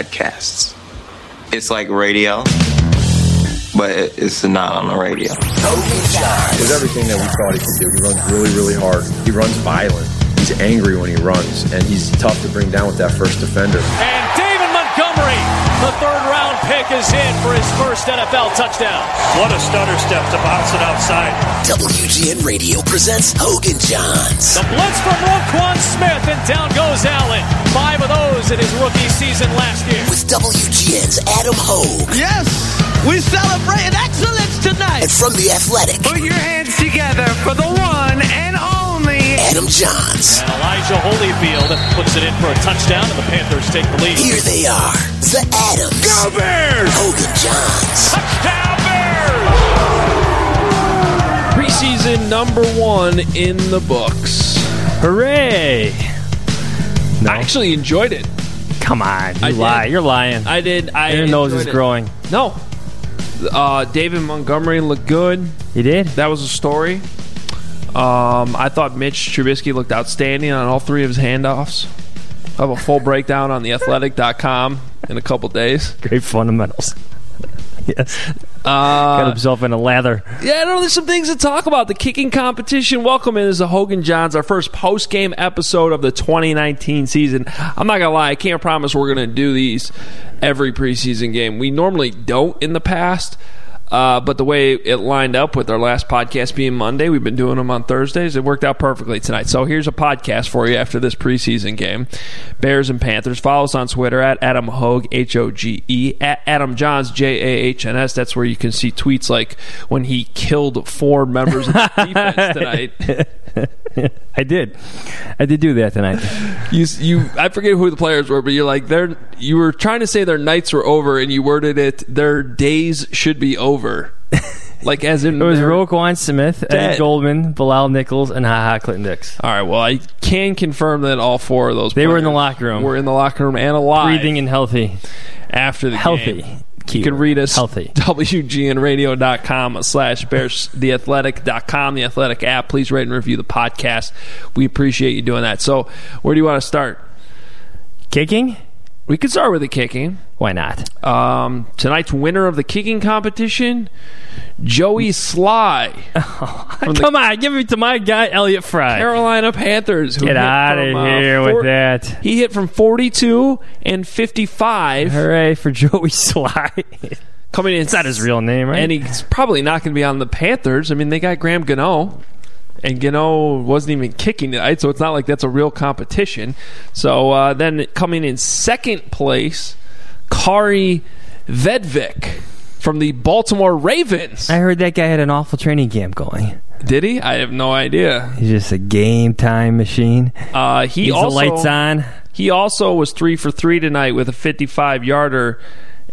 Podcasts. It's like radio, but it's not on the radio. He's everything that we thought he could do. He runs really, really hard. He runs violent. He's angry when he runs, and he's tough to bring down with that first defender. And David Montgomery, the third round pick, is in for his first NFL touchdown. What a stutter step to bounce it outside. WGN Radio presents Hoge and Jahns. The blitz from Roquan Smith, and down goes Allen. Five of those in his rookie season last year. With WGN's Adam Hoge. Yes, we celebrate excellence tonight. And from The Athletic, Put your hands together for the one and only Adam Jahns. And Elijah Holyfield puts it in for a touchdown, and the Panthers take the lead. Here they are, the Adams. Go Bears! Hoge and Jahns. Touchdown Bears! Preseason number one in the books. Hooray! I actually enjoyed it. Come on, you I lie. did. You're lying. I did. I Your nose enjoyed is it. growing. No. Uh, David Montgomery looked good. He did? That was a story. Um, I thought Mitch Trubisky looked outstanding on all three of his handoffs. I have a full breakdown on theathletic.com in a couple days. Great fundamentals. yes. Uh, Got himself in a lather. Yeah, I know there's some things to talk about. The kicking competition. Welcome in is the Hoge and Jahns, our first post game episode of the 2019 season. I'm not gonna lie, I can't promise we're gonna do these every preseason game. We normally don't in the past. Uh, but the way it lined up with our last podcast being Monday, we've been doing them on Thursdays. It worked out perfectly tonight. So here's a podcast for you after this preseason game. Bears and Panthers. Follow us on Twitter at Adam Hoge, H O G E, at Adam Jahns, J A H N S. That's where you can see tweets like when he killed four members of the defense tonight. I did. I did do that tonight. You, you, I forget who the players were, but you're like, they're, you were trying to say their nights were over, and you worded it, their days should be over. like, as in. It was Roquan Smith. Eddie Goldman, Bilal Nichols, and Ha Ha Clinton Dix. All right, well, I can confirm that all four of those They were in the locker room. Were in the locker room and alive. Breathing and healthy. after the Healthy. game. You can read us Healthy. WGNradio.com slash bears theathletic.com, the athletic app. Please rate and review the podcast. We appreciate you doing that. So where do you want to start? Kicking? We could start with the kicking. Why not? Um, tonight's winner of the kicking competition, Joey Slye. the Come on, give it to my guy, Elliott Fry. Carolina Panthers. Who Get out of uh, here four- with that. He hit from 42 and 55. Hooray for Joey Slye. Coming in It's not his real name, right? And he's probably not going to be on the Panthers. I mean, they got Graham Gano, and Gano wasn't even kicking tonight, so it's not like that's a real competition. So uh, then coming in second place, Kari Vedvik from the Baltimore Ravens. I heard that guy had an awful training camp going. Did he? I have no idea. He's just a game time machine. Uh, he Keeps also lights on. He also was three for three tonight with a 55 yarder.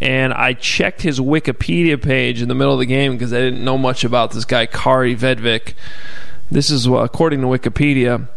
And I checked his Wikipedia page in the middle of the game because I didn't know much about this guy, Kari Vedvik. This is, according to Wikipedia,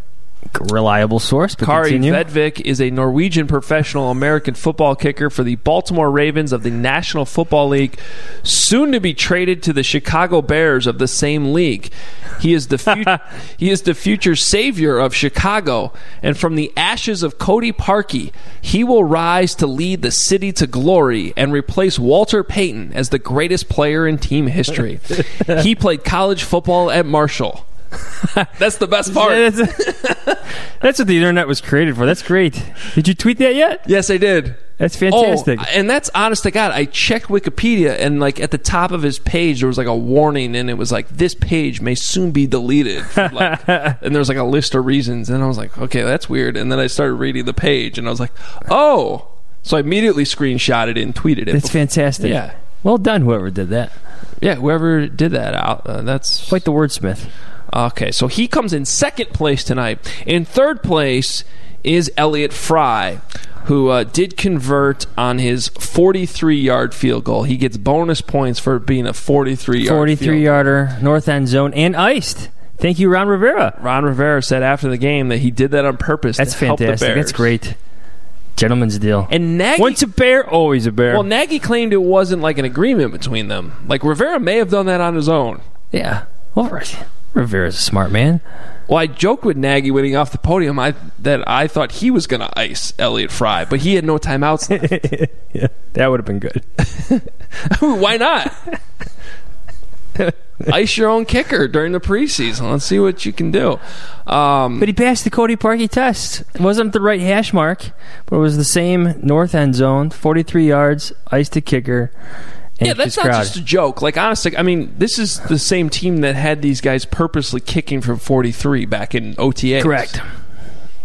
Reliable source. Kari continue. Vedvik is a Norwegian professional American football kicker for the Baltimore Ravens of the National Football League, soon to be traded to the Chicago Bears of the same league. He is the he is the future savior of Chicago, and from the ashes of Cody Parkey, he will rise to lead the city to glory and replace Walter Payton as the greatest player in team history. he played college football at Marshall. That's the best part. Yeah, that's, that's what the internet was created for. That's great. Did you tweet that yet? Yes, I did. That's fantastic. Oh, and that's honest to God. I checked Wikipedia, and like at the top of his page, there was like a warning, and it was like this page may soon be deleted. Like, and there was like a list of reasons, and I was like, okay, that's weird. And then I started reading the page, and I was like, oh. So I immediately screenshotted it and tweeted it. That's before- fantastic. Yeah, Well done, whoever did that. yeah. Whoever did that out, uh, that's Quite the wordsmith. Okay, so he comes in second place tonight. In third place is Elliott Fry, who uh, did convert on his 43 yard field goal. He gets bonus points for being a 43 yard 43 yarder, north end zone, and iced. Thank you, Ron Rivera. Ron Rivera said after the game that he did that on purpose. That's to help the fantastic. That's great. Gentleman's deal. And Nagy, Once a bear, always a bear. well, Nagy claimed it wasn't like an agreement between them. Like Rivera may have done that on his own. yeah. Well, right. Rivera's a smart man. Well, I joked with Nagy winning off the podium I, that I thought he was going to ice Elliott Fry, but he had no timeouts. left. yeah, that would have been good. Why not? ice your own kicker during the preseason. Let's see what you can do. Um, But he passed the Cody Parkey test. It wasn't the right hash mark, but it was the same north end zone, 43 yards, iced the kicker. Yeah, that's not crowd. just a joke. Like honestly, I mean, this is the same team that had these guys purposely kicking from 43 back in OTA. Correct.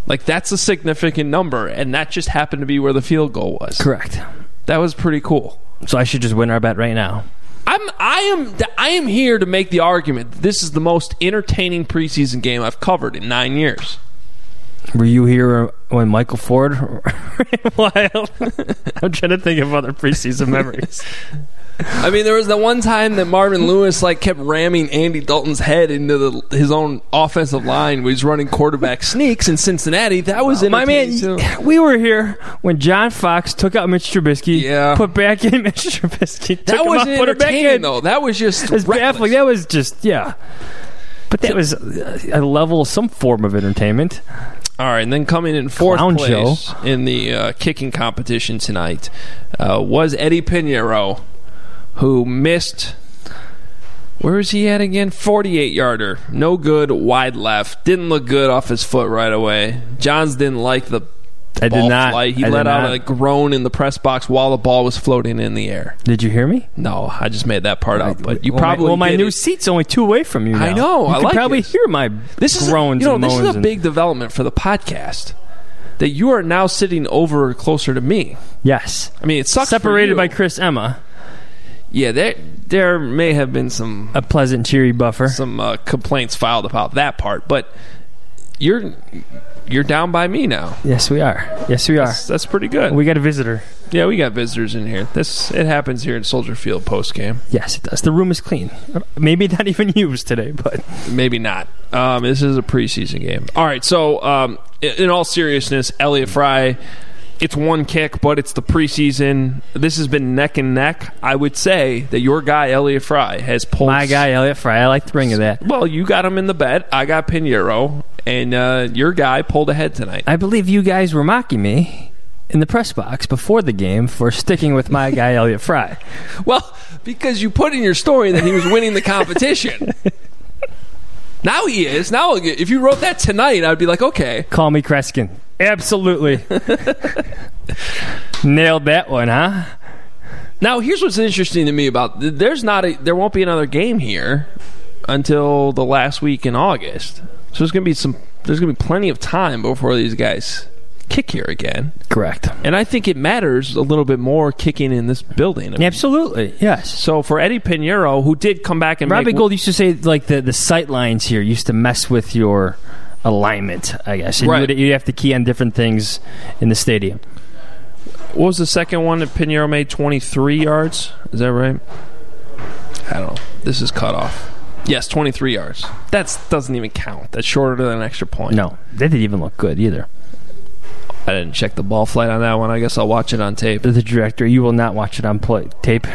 Like that's a significant number, and that just happened to be where the field goal was. Correct. That was pretty cool. So I should just win our bet right now. I'm I am I am here to make the argument that this is the most entertaining preseason game I've covered in nine years. Were you here when Michael Ford ran wild? I'm trying to think of other preseason memories. I mean, there was the one time that Marvin Lewis like kept ramming Andy Dalton's head into the, his own offensive line when he's running quarterback sneaks in Cincinnati. That was My man, too. we were here when John Fox took out Mitch Trubisky, Yeah. put back in Mitch Trubisky. took That out, put him back entertaining in. though. That was just was baffling. That was just yeah. But that was a level, some form of entertainment. All right, and then coming in fourth Clown place in the uh, kicking competition tonight uh, was Eddie Pineiro, who missed. Where is he at again? 48 yarder. No good, wide left. Didn't look good off his foot right away. Jahns didn't like the I did not. flight. He I let out not. a groan in the press box while the ball was floating in the air. Did you hear me? No, I just made that part up, but you well, probably my, well, my new it. seat's only two away from you. I know, You I like probably it. hear my This is groans you know and this is a big development for the podcast that you are now sitting over closer to me. yes. I mean, it sucks. Separated by Chris Emma, Yeah, there there may have been some a pleasant, cheery buffer. some uh, complaints filed about that part, but you're you're down by me now. Yes, we are. Yes, we are. That's, that's pretty good. We got a visitor. yeah, we got visitors in here. This it happens here in Soldier Field post game. Yes, it does. The room is clean. Maybe not even used today, but Maybe not. Um, this is a preseason game. All right. So, um, in, in all seriousness, Elliott Fry, it's one kick, but it's the preseason. This has been neck and neck. I would say that your guy Elliott Fry has pulled. my guy Elliott Fry. I like the ring of that. Well, you got him in the bet. I got Pineiro, and uh, your guy pulled ahead tonight. I believe you guys were mocking me in the press box before the game for sticking with my guy Elliott Fry. Well, because you put in your story that he was winning the competition. now he is. Now, if you wrote that tonight, I'd be like, okay. Call me Kreskin. Absolutely. Nailed that one, huh? Now, here's what's interesting to me about there's not a there won't be another game here until the last week in August. So there's gonna be some there's gonna be plenty of time before these guys kick here again. Correct. And I think it matters a little bit more kicking in this building. Absolutely. Yes. So for Eddie Pineiro, who did come back and Robbie make, Gould used to say like the the sight lines here used to mess with your alignment, I guess. And Right. you have to key on different things in the stadium. what was the second one that Pineiro made 23 yards? Is that right? I don't know. This is cut off. Yes, 23 yards. That doesn't even count. That's shorter than an extra point. No, that didn't even look good either. I didn't check the ball flight on that one. I guess I'll watch it on tape. The director, you will not watch it on play, tape.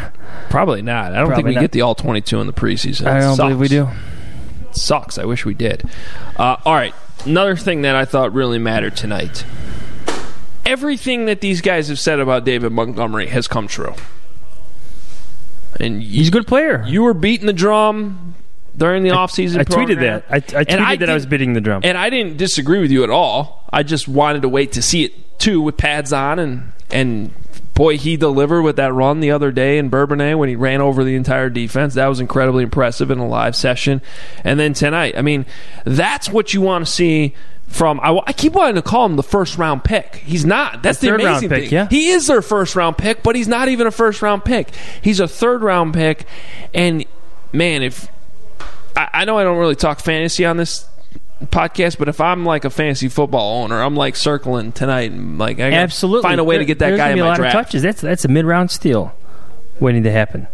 Probably not. I don't think we not. get the all 22 in the preseason. I don't believe we do. It sucks. I wish we did. Uh, all right. Another thing that I thought really mattered tonight. Everything that these guys have said about David Montgomery has come true. And He's a good player. you were beating the drum during the offseason I tweeted that. I, I tweeted I that I was beating the drum. And I didn't disagree with you at all. I just wanted to wait to see it too with pads on and and boy he delivered with that run the other day in Bourbonnais when he ran over the entire defense. That was incredibly impressive in a live session. And then tonight, I mean, that's what you want to see from I, I keep wanting to call him the first round pick. He's not. That's The the, amazing pick, thing. yeah. He is their first round pick, but he's not even a first round pick. He's a third round pick and man, if I, I know I don't really talk fantasy on this podcast, but if I'm like a fantasy football owner, I'm like circling tonight and like I Absolutely, find a way to get that guy in be a lot draft. of touches. That's that's a mid round steal waiting to happen.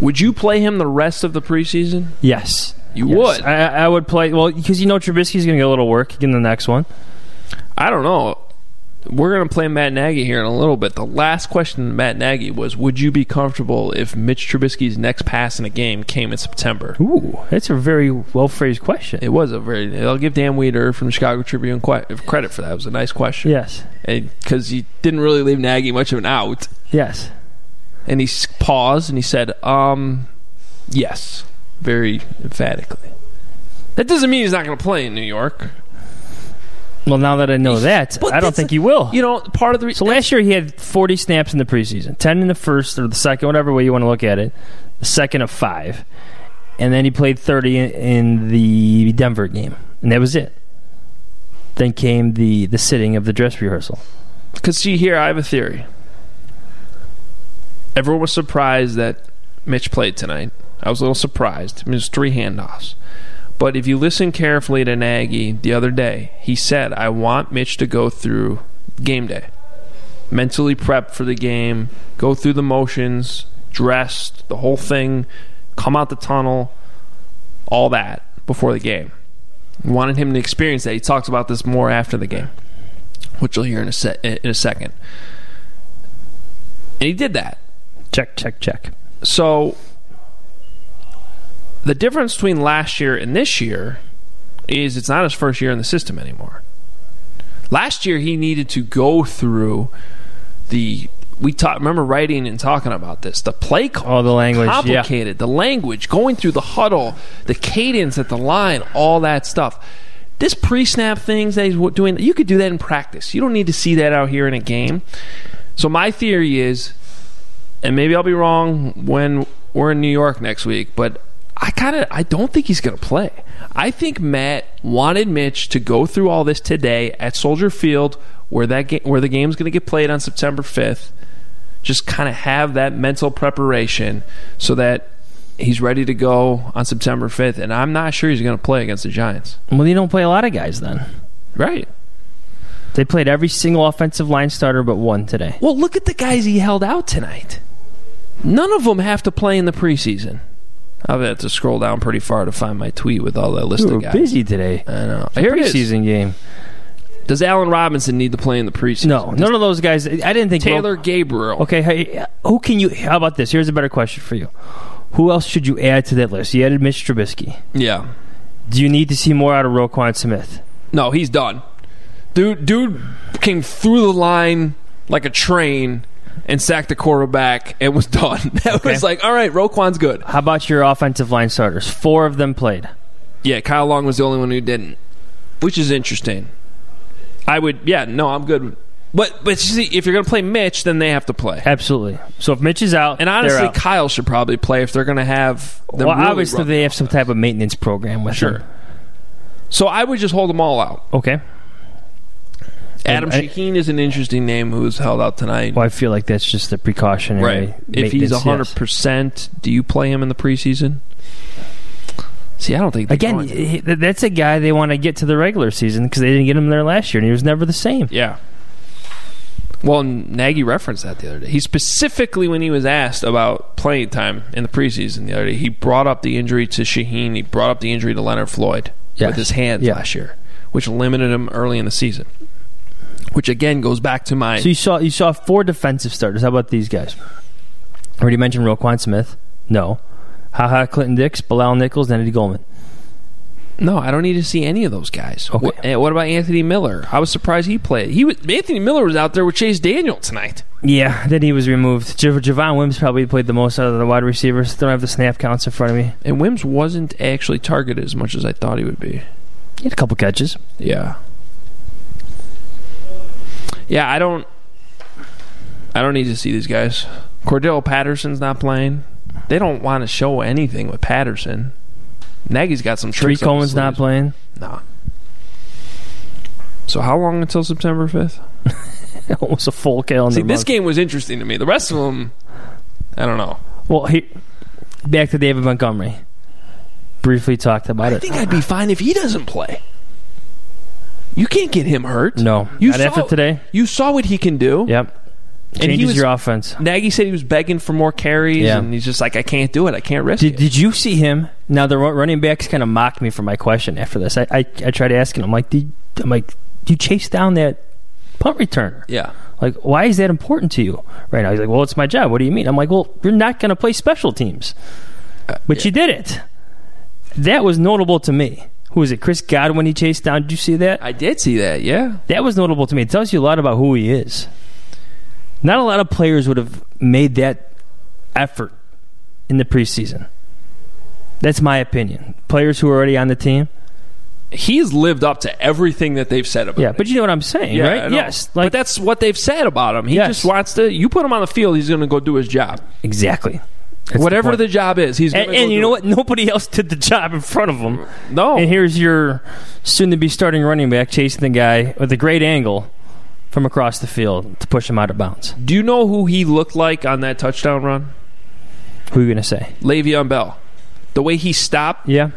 Would you play him the rest of the preseason? Yes, You Yes. would. I, I would play well because you know Trubisky's going to get a little work in the next one. I don't know. We're going to play Matt Nagy here in a little bit. The last question Matt Nagy was Would you be comfortable if Mitch Trubisky's next pass in a game came in September? Ooh, that's a very well phrased question. It was a very. I'll give Dan Wiederer from the Chicago Tribune credit for that. It was a nice question. Yes, Because he didn't really leave Nagy much of an out. yes. And he paused and he said, um, yes, very emphatically. That doesn't mean he's not going to play in New York. Well, now that I know that, But I don't think he will. You know, part of the. Re- So last year he had 40 snaps in the preseason, 10 in the first or the second, whatever way you want to look at it. The second of five, and then he played 30 in, in the Denver game, and that was it. Then came the the sitting of the dress rehearsal. Because see here, I have a theory. Everyone was surprised that Mitch played tonight. I was a little surprised. I mean, it was three handoffs. But if you listen carefully to Nagy the other day, he said, I want Mitch to go through game day. Mentally prep for the game, go through the motions, dressed, the whole thing, come out the tunnel, all that before the game. Wanted him to experience that. He talks about this more after the game, which you'll hear in a, se- in a second. And he did that. Check, check, check. So the difference between last year and this year is it's not his first year in the system anymore. Last year he needed to go through the we talk, remember writing and talking about this. The play call, Oh, the language, yeah. complicated. The language, going through the huddle, the cadence at the line, all that stuff. This pre-snap things that he's doing, you could do that in practice. You don't need to see that out here in a game. So my theory is, and maybe I'll be wrong when we're in New York next week, but I kind of I don't think he's going to play. I think Matt wanted Mitch to go through all this today at Soldier Field, where that ga- where the game's going to get played on September fifth. Just kind of have that mental preparation so that he's ready to go on September fifth. And I'm not sure he's going to play against the Giants. Well, you don't play a lot of guys then. Right. They played every single offensive line starter but one today. Well, look at the guys he held out tonight. None of them have to play in the preseason. I'll had to scroll down pretty far to find my tweet with all that list We of guys. busy today. I know. It's a Here it is. preseason game. Does Allen Robinson need to play in the preseason? No, none of those guys. I didn't think Taylor Gabriel. Okay, hey, who can you? How about this? Here's a better question for you. Who else should you add to that list? You added Mitch Trubisky. Yeah. Do you need to see more out of Roquan Smith? No, he's done. Dude, dude came through the line like a train and sacked the quarterback and was done. That Okay. was like, all right, Roquan's good. How about your offensive line starters? Four of them played. Yeah, Kyle Long was the only one who didn't, which is interesting. I would, yeah, no, I'm good. But but see, if you're going to play Mitch, then they have to play. Absolutely. So if Mitch is out, And honestly, out. Kyle should probably play if they're going to have. them well, really obviously they have some type of maintenance program with Sure. them. So I would just hold them all out. Okay. Adam I- Shaheen is an interesting name who's held out tonight. Well, I feel like that's just a precautionary. Right. If he's hundred yes. percent, do you play him in the preseason? See, I don't think Again, he- that's a guy they want to get to the regular season because they didn't get him there last year, and he was never the same. Yeah. Well, Nagy referenced that the other day. He specifically, when he was asked about playing time in the preseason the other day, he brought up the injury to Shaheen. He brought up the injury to Leonard Floyd Yes. with his hands Yeah. last year, which limited him early in the season. Which again goes back to my So you saw you saw four defensive starters. How about these guys? Already mentioned Roquan Smith. No. Haha Clinton Dix, Bilal Nichols, and Eddie Goldman. no. I don't need to see any of those guys. Okay. What, eh, what about Anthony Miller? I was surprised he played. He was, Anthony Miller was out there with Chase Daniel tonight. Yeah, then he was removed. Jav- Javon Wims probably played the most out of the wide receivers. Don't have the snap counts in front of me. And Wims wasn't actually targeted as much as I thought he would be. He had a couple catches. Yeah. Yeah, I don't I don't need to see these guys. Cordarrelle Patterson's not playing. They don't want to show anything with Patterson. Nagy's got some tricks. his Coleman's not playing. Nah. So how long until September 5th? Almost a full calendar. See, this month. game was interesting to me. The rest of them I don't know. Well, he, back to David Montgomery. briefly talked about I it. I think I'd be fine if he doesn't play. You can't get him hurt. No. you Not after today. You saw what he can do. Yep. And he Changes was- your offense. Nagy said he was begging for more carries, Yeah. and he's just like, I can't do it. I can't risk Did, it. did you see him? Now the running backs kind of mocked me for my question after this. I I, I tried asking him I'm like, did I'm like, you chase down that punt returner? yeah. Like, why is that important to you right now? He's like, well, it's my job. What do you mean? I'm like, well, you're not going to play special teams, uh, but you did it. That was notable to me. Who was it? Chris Godwin he chased down. Did you see that? I did see that. Yeah. That was notable to me. It tells you a lot about who he is. Not a lot of players would have made that effort in the preseason. That's my opinion. Players who are already on the team. He's lived up to everything that they've said about Yeah, him. Yeah, but you know what I'm saying, Yeah, right? Yes. but Like that's what they've said about him. He Yes. just wants to. You put him on the field, he's going to go do his job. exactly. That's Whatever point. the, job is, he's. and, and go you know it. what? Nobody else did the job in front of him. No. And here's your soon-to-be starting running back chasing the guy with a great angle from across the field to push him out of bounds. Do you know who he looked like on that touchdown run? Who are you going to say? Le'Veon Bell. The way he stopped Yeah.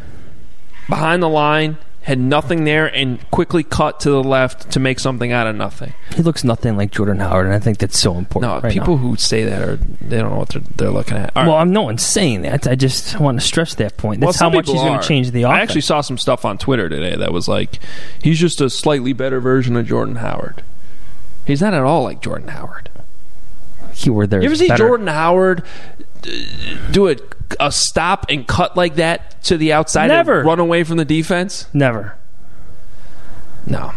behind the line, had nothing there, and quickly cut to the left to make something out of nothing. He looks nothing like Jordan Howard, and I think that's so important. No, right people now. who say that are they don't know what they're, they're looking at. All right. Well, I'm no one's saying that. I just want to stress that point. Well, That's how much he's going to change the offense. I actually saw some stuff on Twitter today that was like, he's just a slightly better version of Jordan Howard. He's not at all like Jordan Howard. keyword there. You ever see better. Jordan Howard uh, do a, a stop and cut like that to the outside Never. and run away from the defense? Never. No.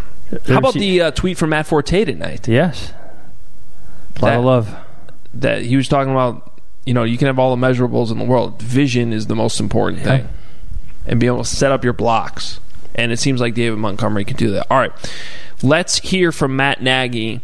How about the uh, tweet from Matt Forte tonight? Yes. A lot That- of love. That he was talking about, you know, you can have all the measurables in the world. Vision is the most important thing. And be able to set up your blocks. And it seems like David Montgomery can do that. All right. Let's hear from Matt Nagy.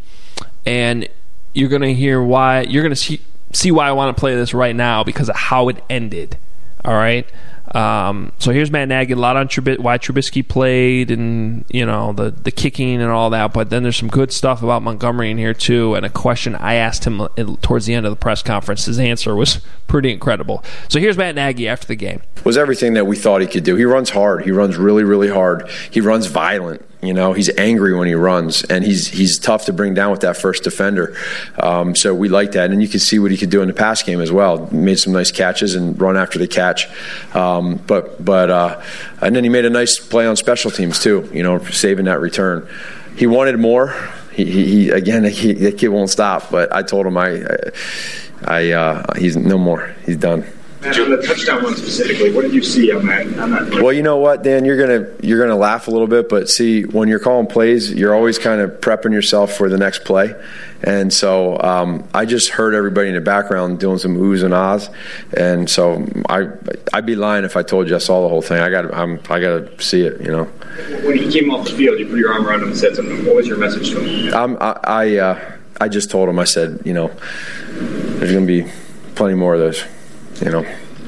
And you're going to hear why, you're going to see, see why I want to play this right now because of how it ended. All right. Um, so here's Matt Nagy. A lot on Trub- why Trubisky played, and you know the the kicking and all that. But then there's some good stuff about Montgomery in here too. And a question I asked him uh, towards the end of the press conference. His answer was pretty incredible. So here's Matt Nagy after the game. was everything that we thought he could do. He runs hard. He runs really, really hard. He runs violent. You know, he's angry when he runs, and he's he's tough to bring down with that first defender. Um, so we like that, and you can see what he could do in the pass game as well. Made some nice catches and run after the catch, um, but but uh, and then he made a nice play on special teams too. You know, saving that return. He wanted more. He, he, he again, he, that kid won't stop. But I told him I, I, uh, he's no more. He's done. And on the touchdown one specifically, what did you see on that? On that? Well, you know what, Dan, you're gonna you're gonna laugh a little bit, but see, when you're calling plays, you're always kind of prepping yourself for the next play, and so um, I just heard everybody in the background doing some oohs and ahs, and so I I'd be lying if I told you I saw the whole thing. I got I'm I got to see it, you know. when he came off the field, you put your arm around him and said something. What was your message to him? I'm, I I, uh, I just told him I said you know there's gonna be plenty more of those, you know.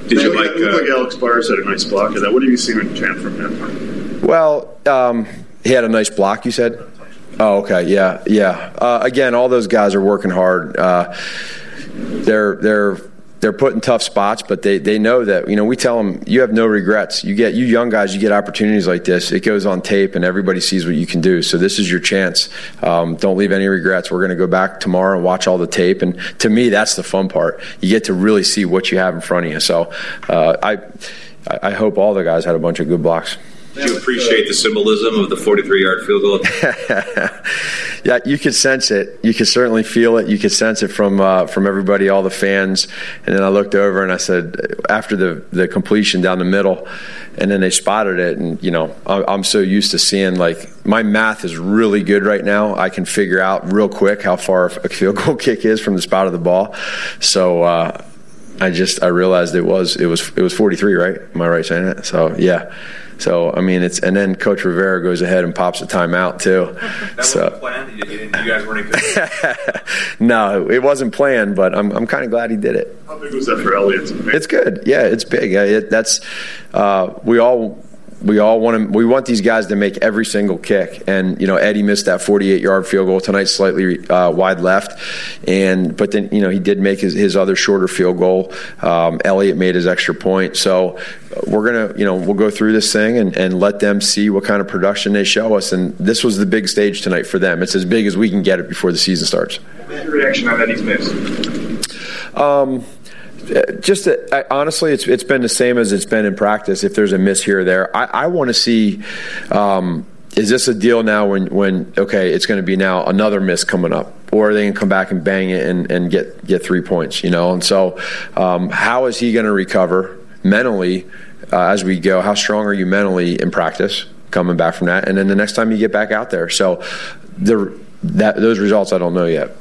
Did you like? Looked like Alex Bars had a nice block. Is that what have you seen in camp from him? Well, um, he had a nice block. You said. Oh, okay. Yeah, yeah. Uh, again, all those guys are working hard. Uh, they're they're they're put in tough spots, but they, they know that you know we tell them you have no regrets. You get you young guys, you get opportunities like this. It goes on tape, and everybody sees what you can do. So this is your chance. Um, don't leave any regrets. We're going to go back tomorrow and watch all the tape. And to me, that's the fun part. You get to really see what you have in front of you. So uh, I I hope all the guys had a bunch of good blocks. Do you appreciate the symbolism of the 43 yard field goal? yeah, you could sense it. You could certainly feel it. You could sense it from uh, from everybody, all the fans. And then I looked over and I said, after the the completion down the middle, and then they spotted it. And you know, I'm, so used to seeing like my math is really good right now. I can figure out real quick how far a field goal kick is from the spot of the ball. So. Uh, I just I realized it was it was it was 43, right? Am I right saying that? So yeah. So I mean, it's and then Coach Rivera goes ahead and pops a timeout too. That so wasn't planned. You, you guys weren't. no, it wasn't planned, but I'm I'm kind of glad he did it. How big was that for Elliott? It's good. Yeah, it's big. Uh, It, that's uh, we all we all want to, we want these guys to make every single kick. And you know, Eddie missed that 48 yard field goal tonight, slightly uh, wide left, and but then you know he did make his, his other shorter field goal. Um, Elliott made his extra point, so we're gonna you know we'll go through this thing and, and let them see what kind of production they show us. And this was the big stage tonight for them. It's as big as we can get it before the season starts. What's your reaction on Eddie's miss? Um, just uh, honestly, it's it's been the same as it's been in practice. If there's a miss here or there, I, I want to see. Um, is this a deal now when, when okay, it's going to be now another miss coming up, or are they going to come back and bang it and, and get get three points? You know, and so um, how is he going to recover mentally uh, as we go? How strong are you mentally in practice coming back from that? And then the next time you get back out there, so the that those results I don't know yet.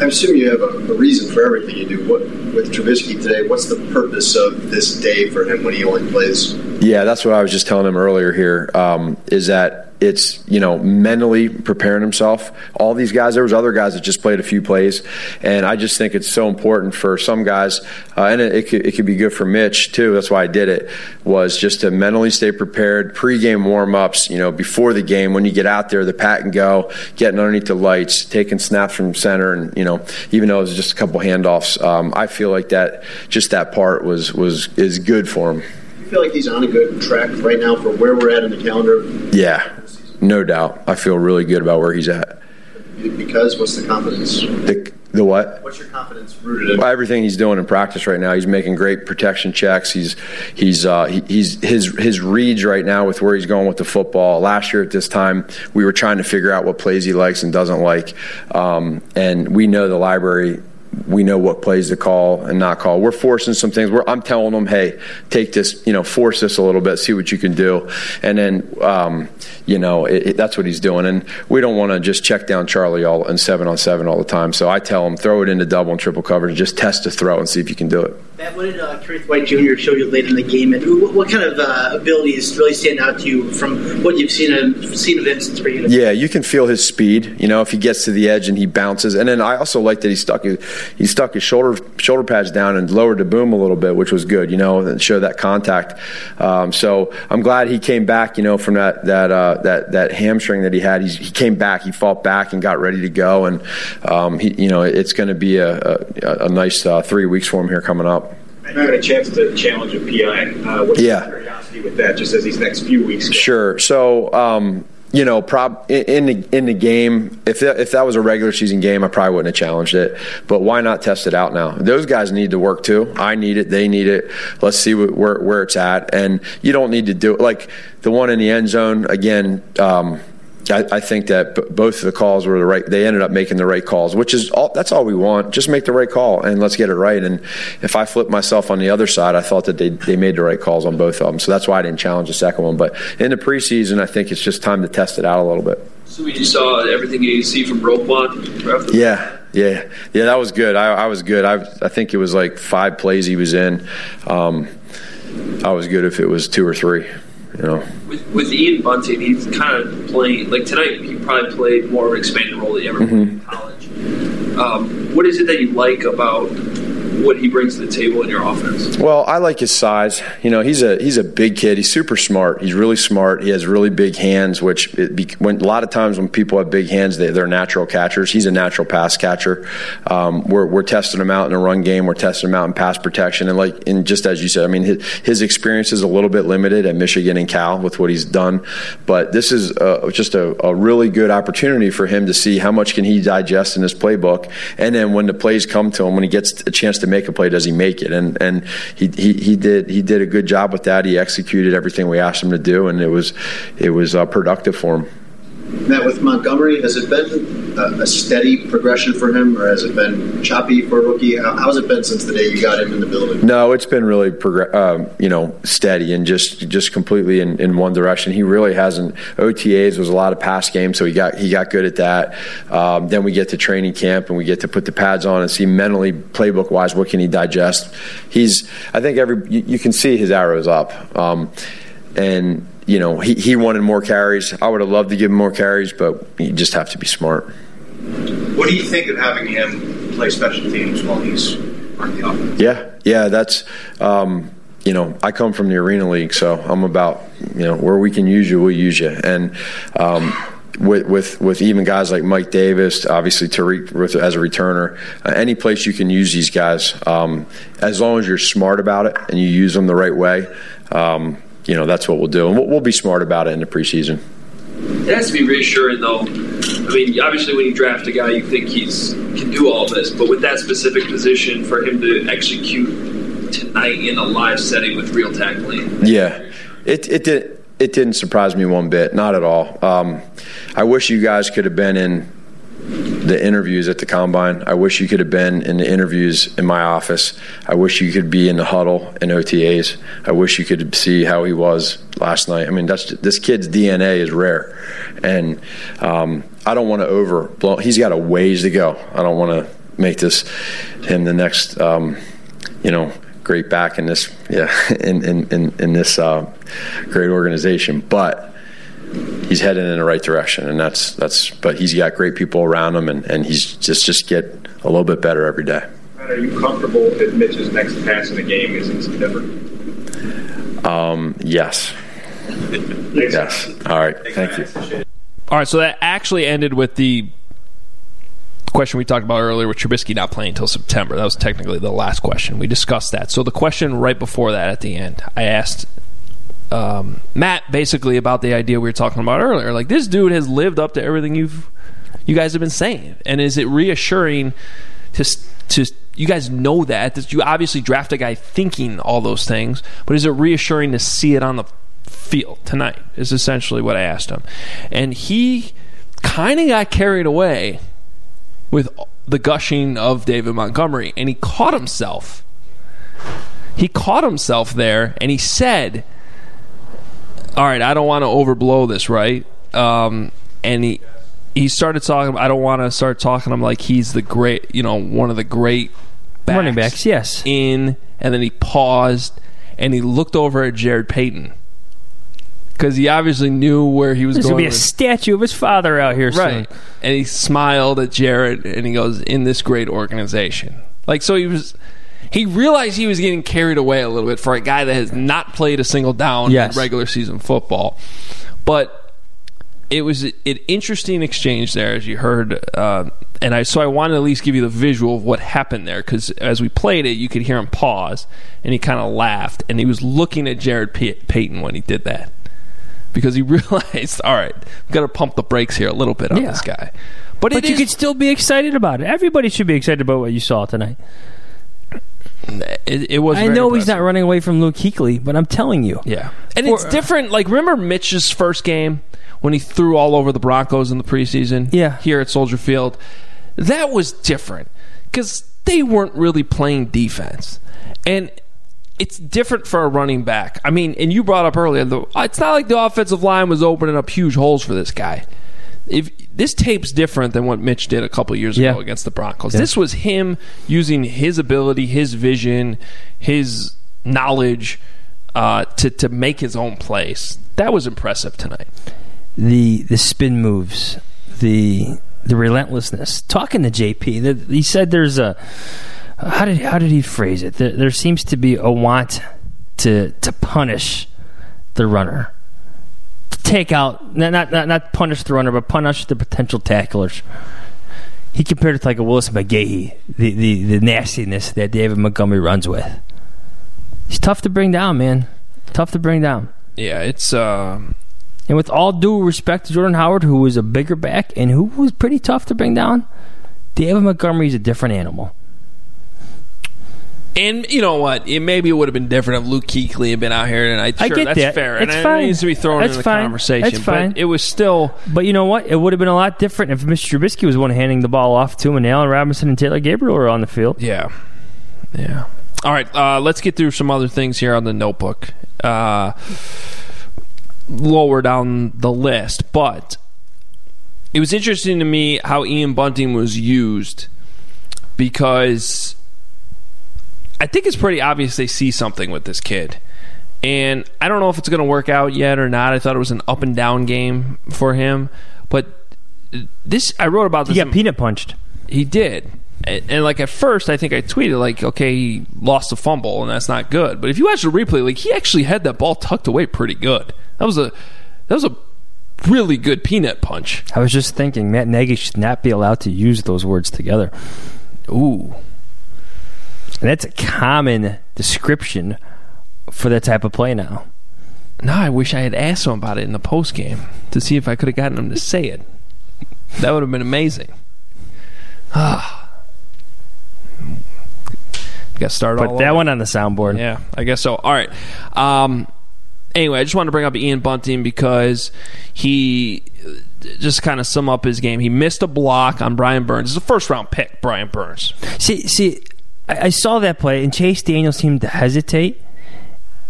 I assume you have a, a, reason for everything you do. What with Trubisky today? What's the purpose of this day for him when he only plays? Yeah, that's what I was just telling him earlier. Here um, is that it's you know mentally preparing himself. All these guys, there was other guys that just played a few plays, and I just think it's so important for some guys, uh, and it, it, could, it could be good for Mitch too. That's why I did it was just to mentally stay prepared. Pre-game warm-ups, you know, before the game when you get out there, the pat and go, getting underneath the lights, taking snaps from center, and you know, even though it was just a couple handoffs, um, I feel like that just that part was was is good for him. Feel like he's on a good track right now for where we're at in the calendar. Yeah, no doubt. I feel really good about where he's at. Because what's the confidence? The, the what? What's your confidence rooted in? Well, everything he's doing in practice right now. He's making great protection checks. He's he's uh, he, he's his his reads right now with where he's going with the football. Last year at this time, we were trying to figure out what plays he likes and doesn't like, um, and we know the library we know what plays to call and not call. We're forcing some things. We're, I'm telling them, hey, take this, you know, force this a little bit, see what you can do, and then, um, you know, it, it, that's what he's doing. And we don't want to just check down Charlie all and seven on seven all the time. So I tell him, throw it into double and triple coverage, just test the throw and see if you can do it. Matt, what did uh, Kerrith Whyte Jr. show you late in the game, and what, what kind of uh, abilities really stand out to you from what you've seen of, seen of him since bringing Yeah, you can feel his speed. You know, if he gets to the edge and he bounces, and then I also like that he stuck his he stuck his shoulder shoulder pads down and lowered the boom a little bit, which was good. You know, and show that contact. Um, so I'm glad he came back. You know, from that that uh, that that hamstring that he had, He's, he came back. He fought back and got ready to go, and um, he, you know, it's going to be a, a, a nice uh, three weeks for him here coming up. I had a chance to challenge a PI. Uh, what's yeah. curiosity with that, just as these next few weeks? Go? Sure. So, um, you know, prob in the in the game, if that, if that was a regular season game, I probably wouldn't have challenged it. But why not test it out now? Those guys need to work too. I need it. They need it. Let's see what, where where it's at. And you don't need to do it like the one in the end zone again. Um, I, I, think that b- both of the calls were the right. They ended up making the right calls, which is all. That's all we want. Just make the right call and let's get it right. And if I flip myself on the other side, I thought that they they made the right calls on both of them. So that's why I didn't challenge the second one. But in the preseason, I think it's just time to test it out a little bit. So you saw everything you see from Roquan. Yeah. Yeah, yeah, that was good. I, I was good. I, I think it was like five plays he was in. Um, I was good if it was two or three you know. With, with Ian Bunting, he's kind of playing like tonight. He probably played more of an expanded role than he ever mm-hmm. played in college. Um, what is it that you like about what he brings to the table in your offense? Well, I like his size. You know, he's a he's a big kid. He's super smart. He's really smart. He has really big hands, which be, when, a lot of times when people have big hands, they, are natural catchers. He's a natural pass catcher. Um, we're we're testing him out in a run game. We're testing him out in pass protection, and like and just as you said, I mean, his, his experience is a little bit limited at Michigan and Cal with what he's done, but this is uh, just a, a really good opportunity for him to see how much can he digest in his playbook, and then when the plays come to him, when he gets a chance to make a play, does he make it? And and he, he, he did he did a good job with that. He executed everything we asked him to do, and it was it was uh, productive for him. Matt, with Montgomery, has it been a, a, steady progression for him, or has it been choppy for a rookie? How, how's it been since the day you got him in the building? No, it's been really, progr- um, you know, steady and just just completely in, in one direction. He really hasn't. OTAs was a lot of pass games, so he got he got good at that. Um, then we get to training camp and we get to put the pads on and see mentally, playbook wise, what can he digest. He's, I think every you, you can see his arrows up, um, and you know, he, he wanted more carries. I would have loved to give him more carries, but you just have to be smart. What do you think of having him play special teams while he's on the offense? Yeah, yeah, that's. Um, you know, I come from the Arena League, so I'm about you know where we can use you, we'll use you. And um, with, with with even guys like Mike Davis, obviously Tarik with, as a returner, uh, any place you can use these guys, um, as long as you're smart about it and you use them the right way, um, you know that's what we'll do, and we'll, we'll be smart about it in the preseason. It has to be reassuring, though. I mean, obviously, when you draft a guy, you think he's can do all this, but with that specific position, for him to execute tonight in a live setting with real tackling, yeah, it it did it didn't surprise me one bit, not at all. Um, I wish you guys could have been in the interviews at the combine. I wish you could have been in the interviews in my office. I wish you could be in the huddle in OTAs. I wish you could see how he was last night. I mean, that's this kid's DNA is rare, and um, I don't want to overblow. He's got a ways to go. I don't want to make this him the next, um, you know, great back in this, yeah, in in in, in this uh, great organization, but he's heading in the right direction, and that's that's. But he's got great people around him, and, and he's just just get a little bit better every day. Are you comfortable that Mitch's next pass in the game is in September? Um, yes. yes. All right. Thank you. All right. So that actually ended with the question we talked about earlier with Trubisky not playing until September. That was technically the last question. We discussed that. So the question right before that at the end, I asked um, Matt basically about the idea we were talking about earlier. Like this dude has lived up to everything you've you guys have been saying, and is it reassuring to to you guys know that that you obviously draft a guy thinking all those things, but is it reassuring to see it on the field tonight? Is essentially what I asked him, and he kind of got carried away with the gushing of David Montgomery, and he caught himself. He caught himself there, and he said all right, I don't want to overblow this, right? Um, and he he started talking. I don't want to start talking to him like he's the great, you know, one of the great backs running backs. Yes. In and then he paused and he looked over at Jared Payton because he obviously knew where he was There's going. There's gonna be a statue of his father out here, right? Soon. And he smiled at Jared and he goes, "In this great organization." Like so, he was he realized he was getting carried away a little bit for a guy that has not played a single down yes. in regular season football. But it was an interesting exchange there, as you heard. Uh, and I so I wanted to at least give you the visual of what happened there because as we played it, you could hear him pause and he kind of laughed and he was looking at Jared Pay- Payton when he did that because he realized, all right, we've got to pump the brakes here a little bit on yeah. this guy. But, but you is, could still be excited about it. Everybody should be excited about what you saw tonight. It, it was. I know impressive. he's not running away from Luke Kuechly, but I'm telling you, yeah. And For, it's different. Like remember Mitch's first game when he threw all over the Broncos in the preseason. Yeah. Here at Soldier Field, that was different because they weren't really playing defense, and it's different for a running back. I mean, and you brought up earlier, the, it's not like the offensive line was opening up huge holes for this guy if this tape's different than what Mitch did a couple years yeah. ago against the Broncos. Yeah. This was him using his ability, his vision, his knowledge uh, to to make his own place. That was impressive tonight. The the spin moves, the the relentlessness. Talking to JP, the, he said there's a how did how did he phrase it? There, there seems to be a want to to punish the runner take out not not not punish the runner, but punish the potential tacklers. He compared it to like a Willis McGahee, the, the, the nastiness that David Montgomery runs with. He's tough to bring down, man. Tough to bring down. Yeah, it's uh and with all due respect to Jordan Howard, who was a bigger back and who was pretty tough to bring down, David Montgomery is a different animal. And you know what? It maybe it would have been different if Luke Kuechly had been out here tonight. Sure, I get that's that. fair. It's and fine. it needs to be thrown that's in the fine. conversation. That's fine. But it was still. But you know what? It would have been a lot different if Mr. Trubisky was one handing the ball off to him and Allen Robinson and Taylor Gabriel were on the field. Yeah. Yeah. All right. Uh, let's get through some other things here on the notebook. Uh, lower down the list, but it was interesting to me how Ian Bunting was used because I think it's pretty obvious they see something with this kid. And I don't know if it's going to work out yet or not. I thought it was an up and down game for him. But this, I wrote about this. He got peanut punched. He did. And, and, like at first, I think I tweeted like, okay, he lost a fumble, and that's not good. But if you watch the replay, like he actually had that ball tucked away pretty good. That was a that was a really good peanut punch. I was just thinking Matt Nagy should not be allowed to use those words together. Ooh. And that's a common description for that type of play now. Now I wish I had asked him about it in the post game to see if I could have gotten him to say it. That would have been amazing. Ah. Got started. Put that one on the soundboard. Yeah, I guess so. All right. Um, anyway, I just wanted to bring up Ian Bunting because he just kind of sum up his game. He missed a block on Brian Burns. It's a first round pick, Brian Burns. See, see, I, I saw that play, and Chase Daniel seemed to hesitate,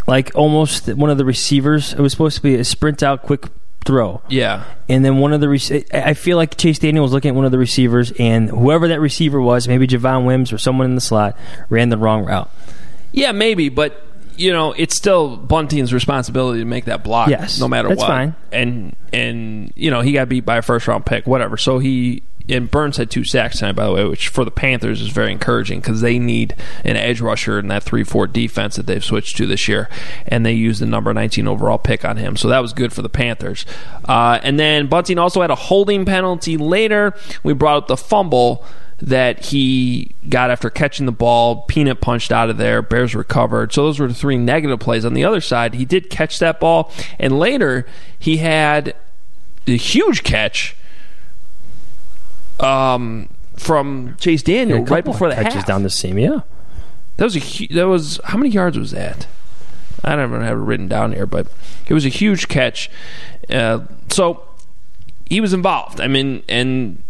like almost one of the receivers. It was supposed to be a sprint out, quick throw. Yeah. And then one of the rec- I feel like Chase Daniel was looking at one of the receivers, and whoever that receiver was, maybe Javon Wims or someone in the slot, ran the wrong route. Yeah, maybe, but you know, it's still Bunting's responsibility to make that block. Yes, no matter that's what. fine. And and you know he got beat by a first round pick, whatever. So he and Burns had two sacks tonight, by the way, which for the Panthers is very encouraging because they need an edge rusher in that three four defense that they've switched to this year, and they used the number nineteen overall pick on him. So that was good for the Panthers. Uh, and then Bunting also had a holding penalty later. We brought up the fumble that he got after catching the ball, peanut punched out of there, Bears recovered. So those were the three negative plays. On the other side, he did catch that ball, and later he had the huge catch um, from Chase Daniel Yeah, right before the catches half. down the seam. Yeah, That was a hu- that was how many yards was that? I don't even have it written down here, but it was a huge catch. Uh, so he was involved. I mean, and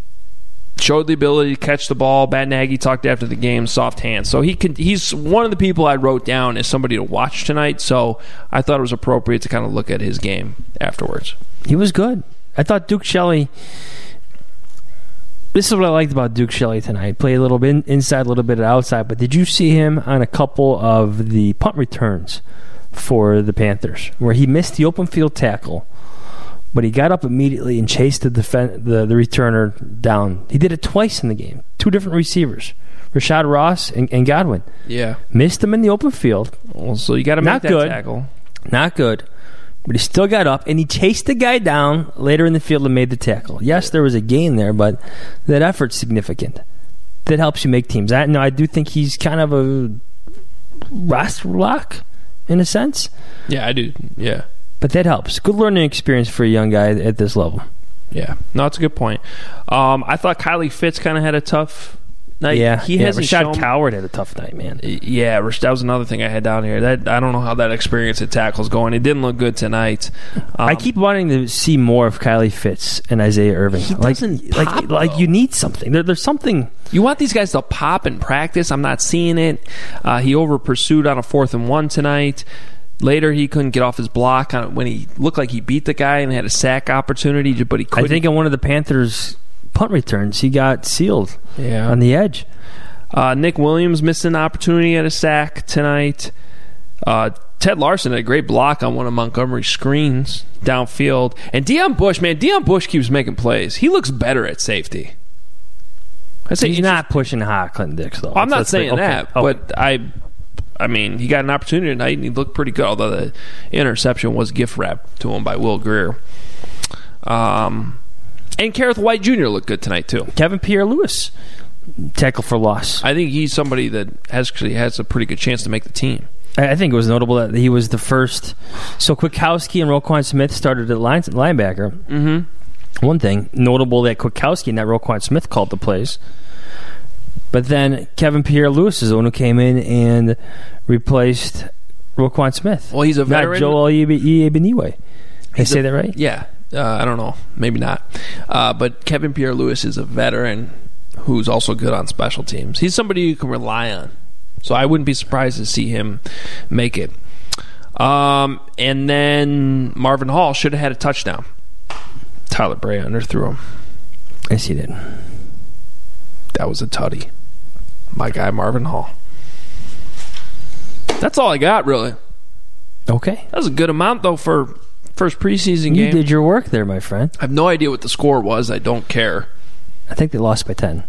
showed the ability to catch the ball. Matt Nagy talked after the game, soft hands. So he can, He's one of the people I wrote down as somebody to watch tonight. So I thought it was appropriate to kind of look at his game afterwards. he was good. I thought Duke Shelley. This is what I liked about Duke Shelley tonight. Played a little bit inside, a little bit outside. But did you see him on a couple of the punt returns for the Panthers, where he missed the open field tackle, but he got up immediately and chased the defen- the, the returner down. He did it twice in the game. Two different receivers, Rashad Ross and, and Godwin. Yeah. Missed him in the open field. Well, so you got to make Not that good. tackle. Not good. But he still got up and he chased the guy down later in the field and made the tackle. Yes, there was a gain there, but that effort's significant. That helps you make teams. I no, I do think he's kind of a roster lock in a sense, Yeah, I do. Yeah. but that helps. Good learning experience for a young guy at this level. Yeah, no, it's a good point. Um, I thought Kylie Fitts kind of had a tough night. yeah, he yeah, hasn't Rashaad shown. Coward had a tough night, man. yeah, that was another thing I had down here. That I don't know how that experience at tackles going. It didn't look good tonight. Um, I keep wanting to see more of Kylie Fitts and Isaiah Irving. He like, doesn't like, pop, like you need something. There, there's something. You want these guys to pop in practice. I'm not seeing it. Uh, he over pursued on a fourth and one tonight. Later, he couldn't get off his block on, when he looked like he beat the guy and had a sack opportunity, but he couldn't. I think on one of the Panthers' punt returns, he got sealed Yeah. on the edge. Uh, Nick Williams missed an opportunity at a sack tonight. Uh, Ted Larsen had a great block on one of Montgomery's screens downfield. And Deon Bush, man, Deon Bush keeps making plays. He looks better at safety. I say He's not pushing hot Clinton Dix though. I'm not Let's saying say- okay, that, okay. but I, I mean, he got an opportunity tonight and he looked pretty good. Although the interception was gift wrapped to him by Will Grier. Um, and Kareth White Jr. looked good tonight too. Kevin Pierre-Louis tackle for loss. I think he's somebody that actually has a pretty good chance to make the team. I think it was notable that he was the first. So Kwiatkoski and Roquan Smith started at line, linebacker. Mm-hmm. One thing notable that Kwiatkoski and not Roquan Smith called the plays. But then Kevin Pierre-Louis is the one who came in and replaced Roquan Smith. Well, he's a veteran. Not Joel Iyiegbuniwe. Did I say that right? Yeah. Uh, I don't know. Maybe not. Uh, but Kevin Pierre-Louis is a veteran who's also good on special teams. He's somebody you can rely on. So I wouldn't be surprised to see him make it. Um, and then Marvin Hall should have had a touchdown. Tyler Bray underthrew him. Yes, he did. That was a tutty. My guy Marvin Hall. That's all I got, really. Okay. That was a good amount, though, for first preseason You game. did your work there, my friend. I have no idea what the score was. I don't care. I think they lost by 10.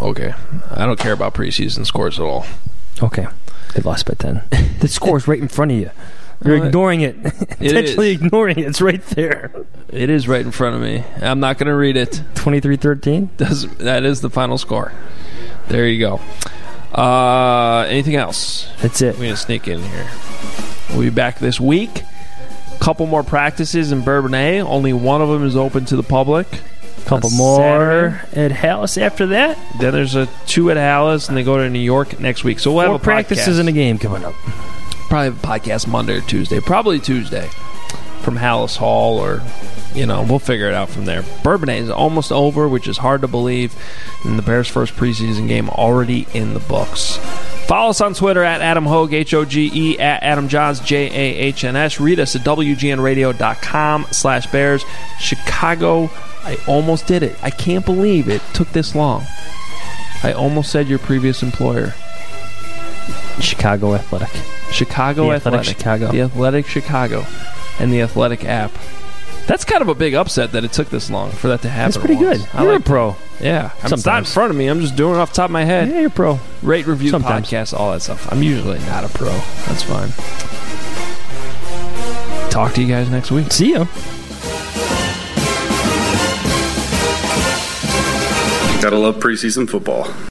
Okay. I don't care about preseason scores at all. Okay. They lost by 10. the score's right in front of you. You're Uh, ignoring it. it Intentionally ignoring it. It's right there. It is right in front of me. I'm not going to read it. 23-13? Does that is the final score. There you go. Uh, anything else? That's it. We're gonna sneak in here. We'll be back this week. Couple more practices in Bourbonnais. Only one of them is open to the public. Couple more Saturday. at Halas after that. Then there's a two at Halas, and they go to New York next week. So we'll Four have a practices podcast. in a game coming up. Probably have a podcast Monday or Tuesday. Probably Tuesday from Halas Hall, or you know, we'll figure it out from there. Bourbonnais is almost over, which is hard to believe. And the Bears' first preseason game already in the books. Follow us on Twitter at Adam Hoge, H O G E, at Adam Jahns, J A H N S. Read us at WGNradio.com slash Bears. Chicago, I almost did it. I can't believe it took this long. I almost said your previous employer. Chicago Athletic. Chicago The Athletic. Athletic Chicago. The Athletic Chicago. And the Athletic app. That's kind of a big upset that it took this long for that to happen. That's pretty once. good. I You're like a pro. Yeah. I mean, it's not in Sometimes. front of me. I'm just doing it off the top of my head. Yeah, you're pro. Rate, review, Sometimes. podcast, all that stuff. I'm usually not a pro. That's fine. Talk to you guys next week. See ya. Gotta love preseason football.